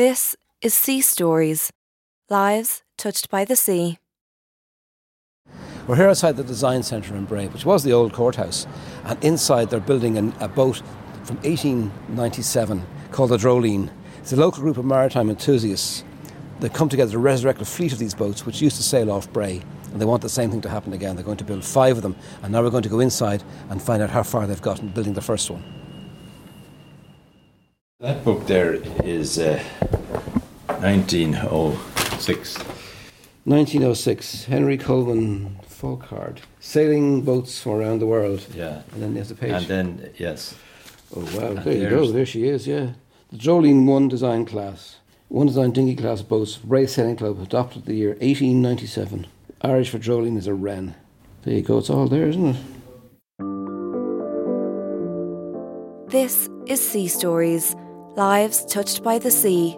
This is Sea Stories Lives Touched by the Sea. We're here outside the Design Centre in Bray, which was the old courthouse. And inside they're building an, a boat from 1897 called the Droleen. It's a local group of maritime enthusiasts that come together to resurrect a fleet of these boats which used to sail off Bray. And they want the same thing to happen again. They're going to build five of them. And now we're going to go inside and find out how far they've gotten building the first one. That book there is uh, 1906. 1906, Henry Coleman Folkard. Sailing boats from around the world. Yeah. And then there's a page. And then, yes. Oh wow! And There you go. There she is. Yeah, the Droleen One Design Class, One Design Dinghy Class boats. Bray Sailing Club adopted the year 1897. Irish for Droleen is a wren. There you go. It's all there, isn't it? This is Sea Stories Lives Touched by the Sea,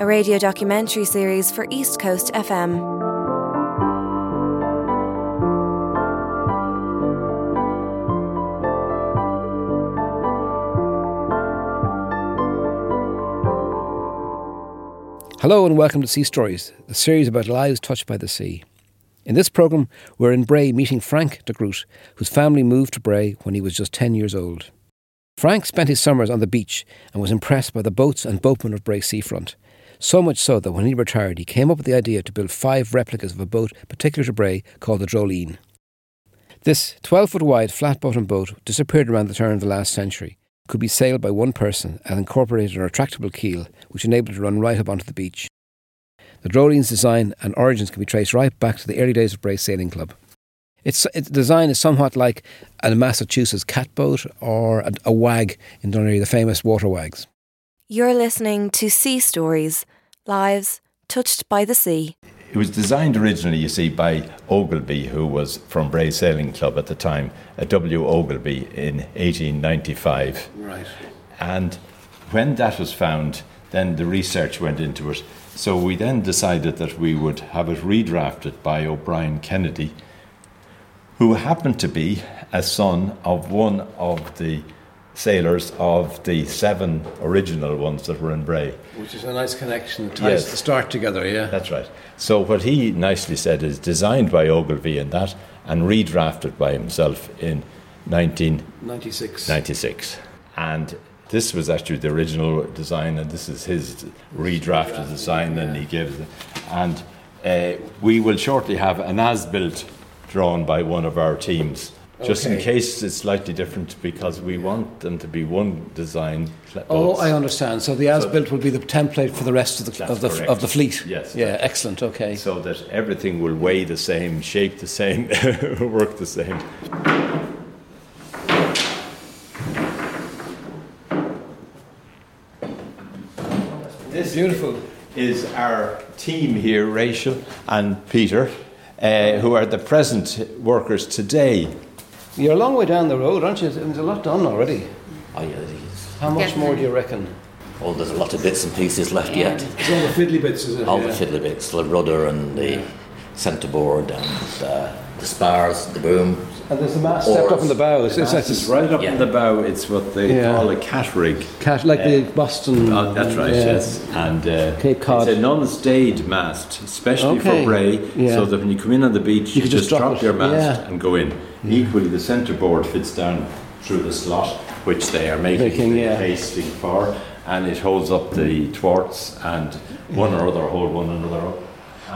a radio documentary series for East Coast FM. Hello and welcome to Sea Stories, the series about lives touched by the sea. In this programme, we're in Bray meeting Frank de Groot, whose family moved to Bray when he was just 10 years old. Frank spent his summers on the beach and was impressed by the boats and boatmen of Bray seafront. So much so that when he retired, he came up with the idea to build five replicas of a boat particular to Bray called the Droleen. This 12 foot wide flat bottom boat disappeared around the turn of the last century, could be sailed by one person and incorporated a retractable keel which enabled it to run right up onto the beach. The Droleen's design and origins can be traced right back to the early days of Bray Sailing Club. Its, its design is somewhat like a Massachusetts catboat or a, a wag in Dunleary, the famous water wags. You're listening to Sea Stories Lives Touched by the Sea. It was designed originally, you see, by Ogilvy, who was from Bray Sailing Club at the time, a W. Ogilvy, in 1895. Right. And when that was found, then the research went into it. So we then decided that we would have it redrafted by O'Brien Kennedy, who happened to be a son of one of the sailors of the seven original ones that were in Bray. Which is a nice connection. Ties Yes. the start together, yeah. That's right. So what he nicely said is designed by Ogilvy and that, and redrafted by himself in 1996. 96. And this was actually the original design, and this is his redrafted design, and he gives it. And uh, we will shortly have an as-built drawn by one of our teams. Just in case it's slightly different, because we want them to be one design. Oh. I understand. So the as-built will be the template for the rest of the of the correct. of the fleet. Yes, Yeah, excellent. Okay. so that everything will weigh the same, shape the same, work the same. This Beautiful. is our team here, Rachel and Peter, uh, who are the present workers today. You're a long way down the road, aren't you? There's a lot done already. Oh, yeah, it is. How much Getting more do you reckon? Oh, there's a lot of bits and pieces left yet. It's all the fiddly bits, is it? All the fiddly bits, the rudder and the centreboard and uh, the spars, the boom. And there's the mast stepped up in the bow. It's, it's, It's it's right up Yeah. in the bow. It's what they Yeah. call a cat rig. cat, like the Boston. Oh, that's right, yeah. yes. And uh, Cape Cod. it's a non-stayed mast, especially Okay, for Bray, yeah. so that when you come in on the beach, you, can just, just drop drop, your mast yeah. and go in. Mm. Equally, the centre board fits down through the slot, which they are making, Making, the yeah. casting for, and it holds up the thwarts, and one or other hold one another up.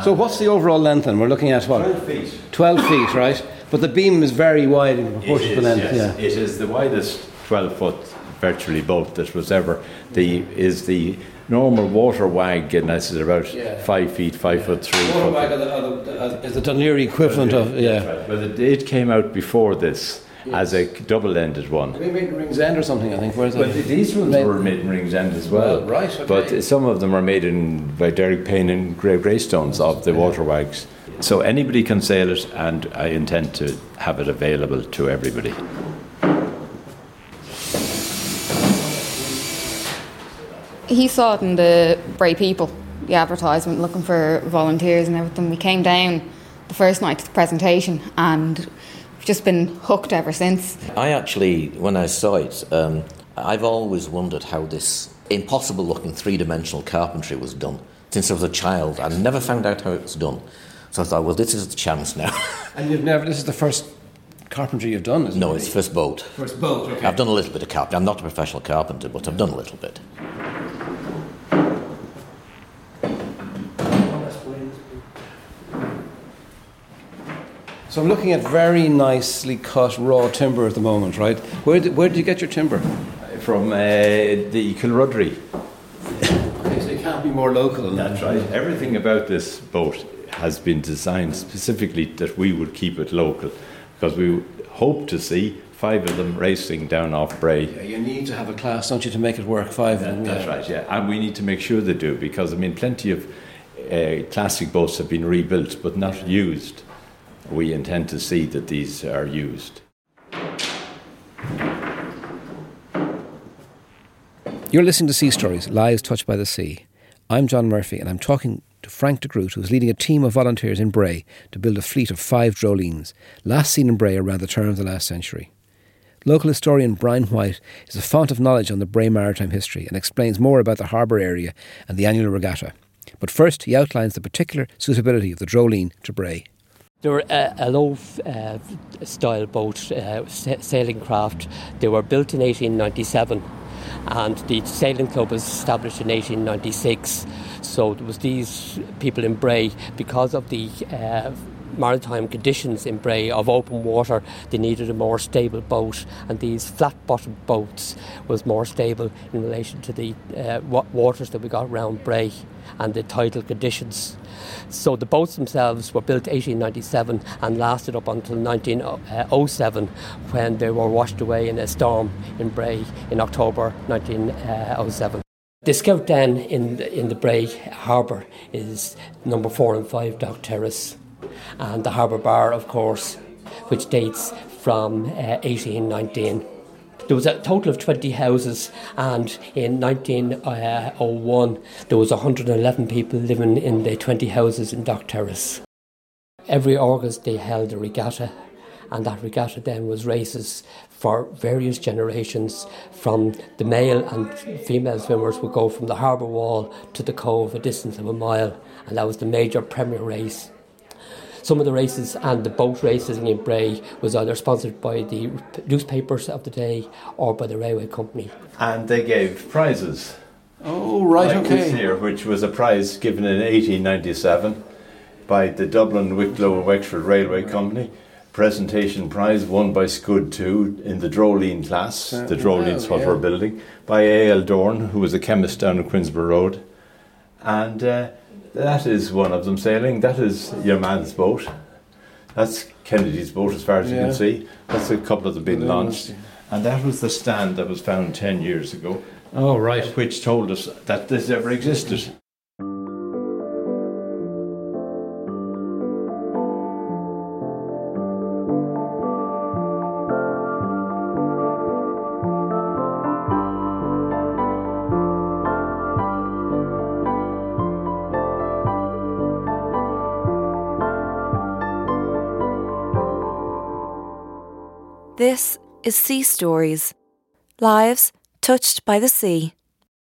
So what's the overall length then? We're looking at what? 12 feet. 12 feet, right? But the beam is very wide in proportion to the length. yes. Yeah. It is the widest 12 foot virtually boat that was ever. The is the normal water wag, and that's about Yeah. five feet, five foot three. Water foot- wag are the, are the, are- is the Dunleary equivalent of That's yeah. right. But it, it came out before this as a double-ended one. We made Ringsend or something, I think. Where's But that? these ones Made- were made in Ringsend as well. Well, right, okay. But some of them are made in by Derek Payne and Grey Greystones of the water wags. So anybody can sail it, and I intend to have it available to everybody. He saw it in the Bray People, the advertisement, looking for volunteers and everything. We came down the first night to the presentation and we've just been hooked ever since. I actually, when I saw it, um, I've always wondered how this impossible looking three dimensional carpentry was done since I was a child. I never found out how it was done. So I thought, well, this is the chance now. and you've never, this is the first carpentry you've done, is no, it? No, it's first boat. First boat, okay. I've done a little bit of carpentry. I'm not a professional carpenter, but I've done a little bit. So I'm looking at very nicely cut raw timber at the moment, right? Where did, where did you get your timber? From uh, the Kilruddery. Okay, so it can't be more local. than That's that. right. Everything about this boat has been designed specifically that we would keep it local because we hope to see five of them racing down off Bray. Yeah, you need to have a class, don't you, to make it work? Five of them. That's yeah. right, yeah. And we need to make sure they do because, I mean, plenty of uh, classic boats have been rebuilt but not used. We intend to see that these are used. You're listening to Sea Stories, Lives Touched by the Sea. I'm John Murphy, and I'm talking to Frank de Groot, who's leading a team of volunteers in Bray to build a fleet of five Droleens, last seen in Bray around the turn of the last century. Local historian Brian White is a font of knowledge on the Bray maritime history and explains more about the harbour area and the annual regatta. But first, he outlines the particular suitability of the Droleen to Bray. They were a, a low uh, style boat, uh, sailing craft. They were built in 1897 and the sailing club was established in 1896. So it was these people in Bray, because of the uh, maritime conditions in Bray of open water, they needed a more stable boat, and these flat-bottomed boats was more stable in relation to the uh, waters that we got around Bray and the tidal conditions. So the boats themselves were built 1897 and lasted up until 1907 when they were washed away in a storm in Bray in October 1907. The scout den in the, in the Bray Harbour is number four and five Dock Terrace, and the Harbour Bar, of course, which dates from uh, 1819. There was a total of 20 houses, and in 1901 there was 111 people living in the 20 houses in Dock Terrace. Every August they held a regatta, and that regatta then was races for various generations. From the male and female swimmers would go from the harbour wall to the cove, a distance of a mile, and that was the major premier race. Some of the races and the boat races in Bray was either sponsored by the newspapers of the day or by the railway company. And they gave prizes. Oh, right, like this here, which was a prize given in 1897 by the Dublin, Wicklow and Wexford Railway Company. Presentation prize won by Scud 2 in the Droleen class. the Droleen's wow, what yeah. we're building. By A.L. Dorn, who was a chemist down in Quinsborough Road. And uh, that is one of them sailing. That is your man's boat. That's Kennedy's boat, as far as you can see. That's a couple that have been Yeah, launched. And that was the stand that was found 10 years ago Oh, right. which told us that this ever existed. This is Sea Stories Lives Touched by the Sea,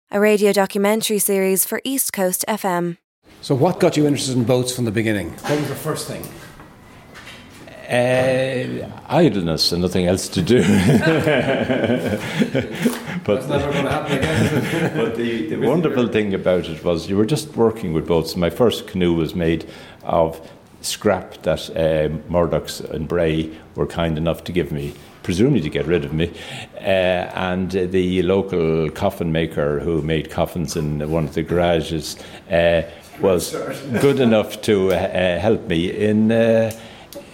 a radio documentary series for East Coast FM. So, what got you interested in boats from the beginning? What was the first thing? Uh, idleness and nothing else to do. but never going to happen again. but the, the wonderful thing about it was you were just working with boats. My first canoe was made of scrap that uh, Murdoch's and Bray were kind enough to give me, presumably to get rid of me. Uh, and the local coffin maker who made coffins in one of the garages uh, was good enough to uh, uh, help me in. Uh,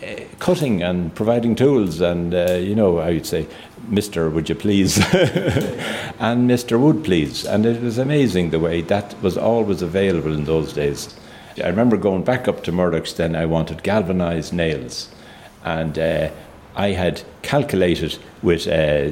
uh, cutting and providing tools, and uh, you know, I would say, Mister, would you please, and Mister, would please, and it was amazing the way that was always available in those days. I remember going back up to Murdoch's. Then I wanted galvanised nails, and uh, I had calculated with. Uh,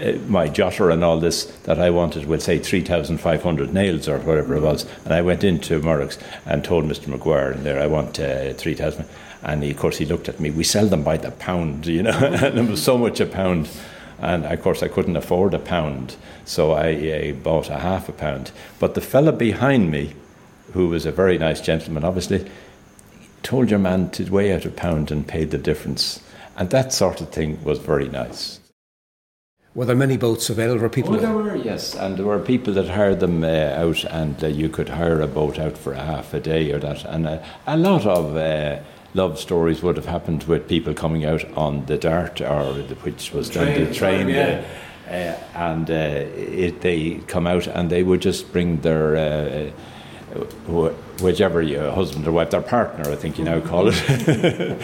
uh, my jotter and all this that I wanted, we'll say 3,500 nails or whatever it was. And I went into Murdoch's and told Mr. McGuire in there, I want uh, 3,000. And he, of course, he looked at me. We sell them by the pound, you know, and it was so much a pound. And of course, I couldn't afford a pound, so I uh, bought a half a pound. But the fella behind me, who was a very nice gentleman, obviously, told your man to weigh out a pound and pay the difference. And that sort of thing was very nice. Were there many boats available for people? Oh, there were, yes. And there were people that hired them uh, out, and uh, you could hire a boat out for a half a day or that. And uh, a lot of uh, love stories would have happened with people coming out on the Dart, or the, which was The train, the train. the time, uh, uh, and uh, it, they come out and they would just bring their uh, wh- whichever your husband or wife, their partner, I think you now call it,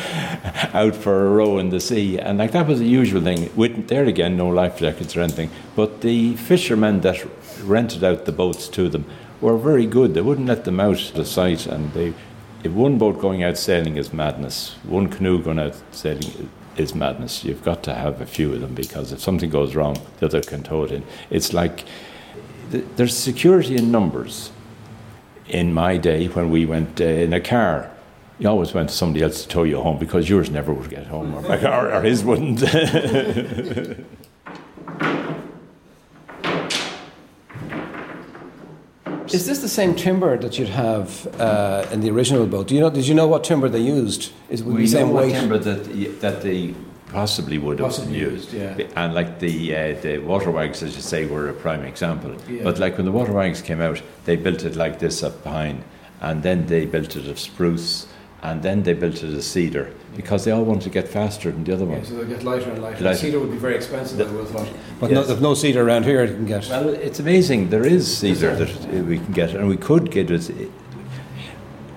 out for a row in the sea. And like that was a usual thing. With, there again, no life jackets or anything. But the fishermen that rented out the boats to them were very good. They wouldn't let them out of sight. And they, if one boat going out sailing is madness, one canoe going out sailing is madness. You've got to have a few of them because if something goes wrong, the other can tow it in. It's like th- there's security in numbers in my day when we went uh, in a car, you always went to somebody else to tow you home because yours never would get home, or, or, or his wouldn't. Is this the same timber that you'd have uh, in the original boat? Do you know? Did you know what timber they used? Is it would be we the same know what weight? timber that that they possibly would have Possibly used. used, yeah. And like the uh, the water wags, as you say, were a prime example. Yeah. But like when the water wags came out, they built it like this of pine, and then they built it of spruce, and then they built it of cedar because they all wanted to get faster than the other one. so they get lighter and lighter. Lighter. Cedar would be very expensive, I would have thought. But Yes. no, there's no cedar around here you can get. Well, it's amazing. There is cedar that we can get, and we could get it.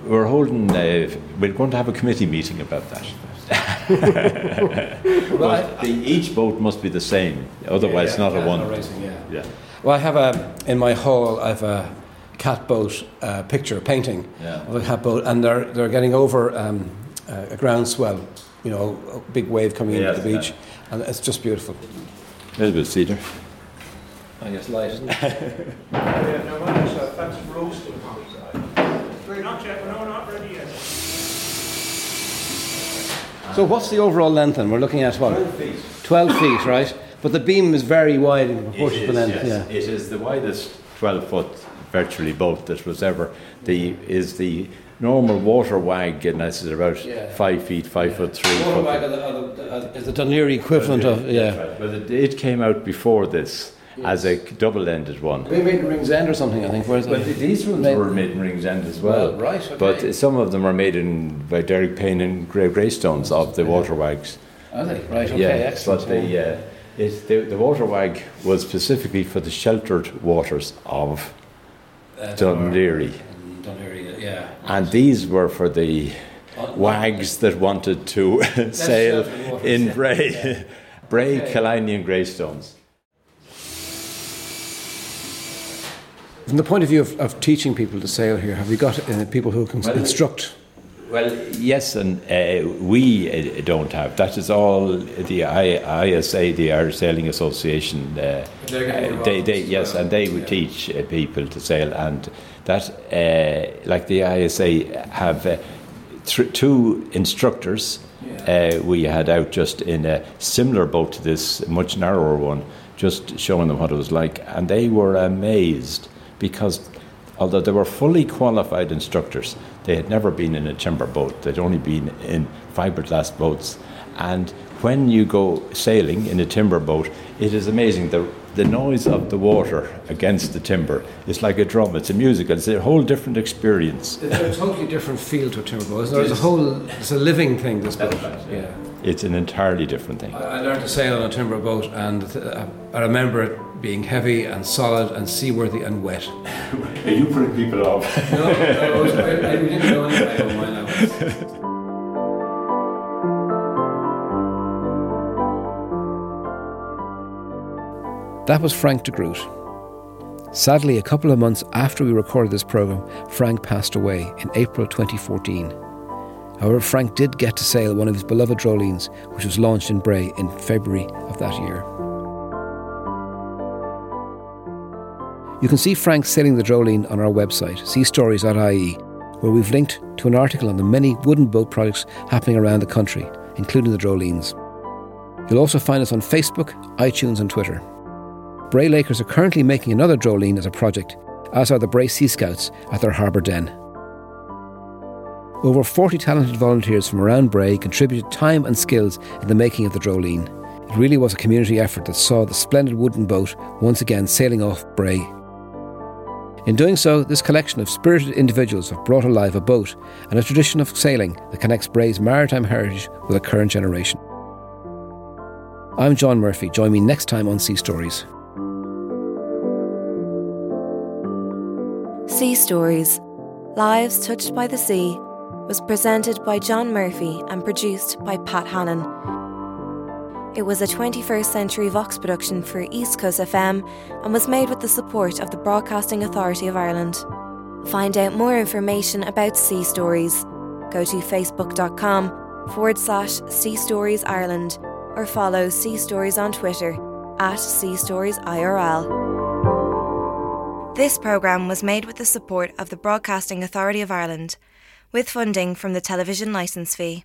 We're holding. Uh, we're going to have a committee meeting about that. But the, each boat must be the same, otherwise, Yeah, not a one. no racing, yeah. Yeah. Well, I have a in my hall. I have a cat boat uh, picture, painting Yeah. of a cat boat, and they're they're getting over um, uh, a groundswell. You know, a big wave coming Yes, into the beach, yeah. and it's just beautiful. A little bit of cedar. I guess light, isn't it? Yeah, no, that's, uh, that's roasting outside. Not yet, no, not ready yet. So, what's the overall length? Then we're looking at what? Twelve feet. Twelve feet, right? But the beam is very wide in proportion to the length. Yeah. It is the widest 12 foot virtually boat that was ever. The is the normal water wag, and this is about Yeah. five feet, five foot three. foot. is the Dunleary equivalent of yeah. right. But it, it came out before this as a double-ended one. They made in Ringsend or something, I think. Where's But th- these ones Made- were made in Ringsend as well. Well, right, okay. But some of them are made in by Derek Payne and Grey Greystones of the water wags. Are they? Right, okay, yeah, excellent. but the, uh, it, the the water wag was specifically for the sheltered waters of Uh, Dunleary, Dunleary, yeah. and these were for the wags that wanted to sail sheltered waters, in yeah. Bray, Bray, Okay. Killiney, and Greystones. From the point of view of, of teaching people to sail here, have you got uh, people who can Well, instruct? Well, yes, and uh, we uh, don't have. That is all the I, ISA, the Irish Sailing Association. Uh, They're uh, they, they, yes, well. and they would Yeah. teach uh, people to sail, and that, uh, like the ISA, have uh, th- two instructors. Uh, we had out just in a similar boat to this, much narrower one, just showing them what it was like, and they were amazed because although they were fully qualified instructors, they had never been in a timber boat. They'd only been in fiberglass boats. And when you go sailing in a timber boat, it is amazing. The, the noise of the water against the timber is like a drum. It's a musical. It's a whole different experience. It's a totally different feel to a timber boat. There's a whole, it's a living thing, this boat. Yeah. It's an entirely different thing. I I learned to sail on a timber boat, and uh, I remember it being heavy and solid and seaworthy and wet. Are you putting people off? No, no, I, I, we didn't know anything about mine now. That was Frank de Groot. Sadly, a couple of months after we recorded this programme, Frank passed away in April 2014. However, Frank did get to sail one of his beloved Droleens, which was launched in Bray in February of that year. You can see Frank sailing the Droleen on our website, seastories.ie, where we've linked to an article on the many wooden boat projects happening around the country, including the Droleens. You'll also find us on Facebook, iTunes, and Twitter. Bray Lakers are currently making another Droleen as a project, as are the Bray Sea Scouts at their harbour den. Over 40 talented volunteers from around Bray contributed time and skills in the making of the Droleen. It really was a community effort that saw the splendid wooden boat once again sailing off Bray. In doing so, this collection of spirited individuals have brought alive a boat and a tradition of sailing that connects Bray's maritime heritage with the current generation. I'm John Murphy. Join me next time on Sea Stories. Sea Stories Lives Touched by the Sea was presented by John Murphy and produced by Pat Hannon. It was a 21st century Vox production for East Coast FM and was made with the support of the Broadcasting Authority of Ireland. Find out more information about Sea Stories. Go to facebook.com forward slash Sea Stories Ireland or follow Sea Stories on Twitter at Sea Stories IRL. This programme was made with the support of the Broadcasting Authority of Ireland, with funding from the television licence fee.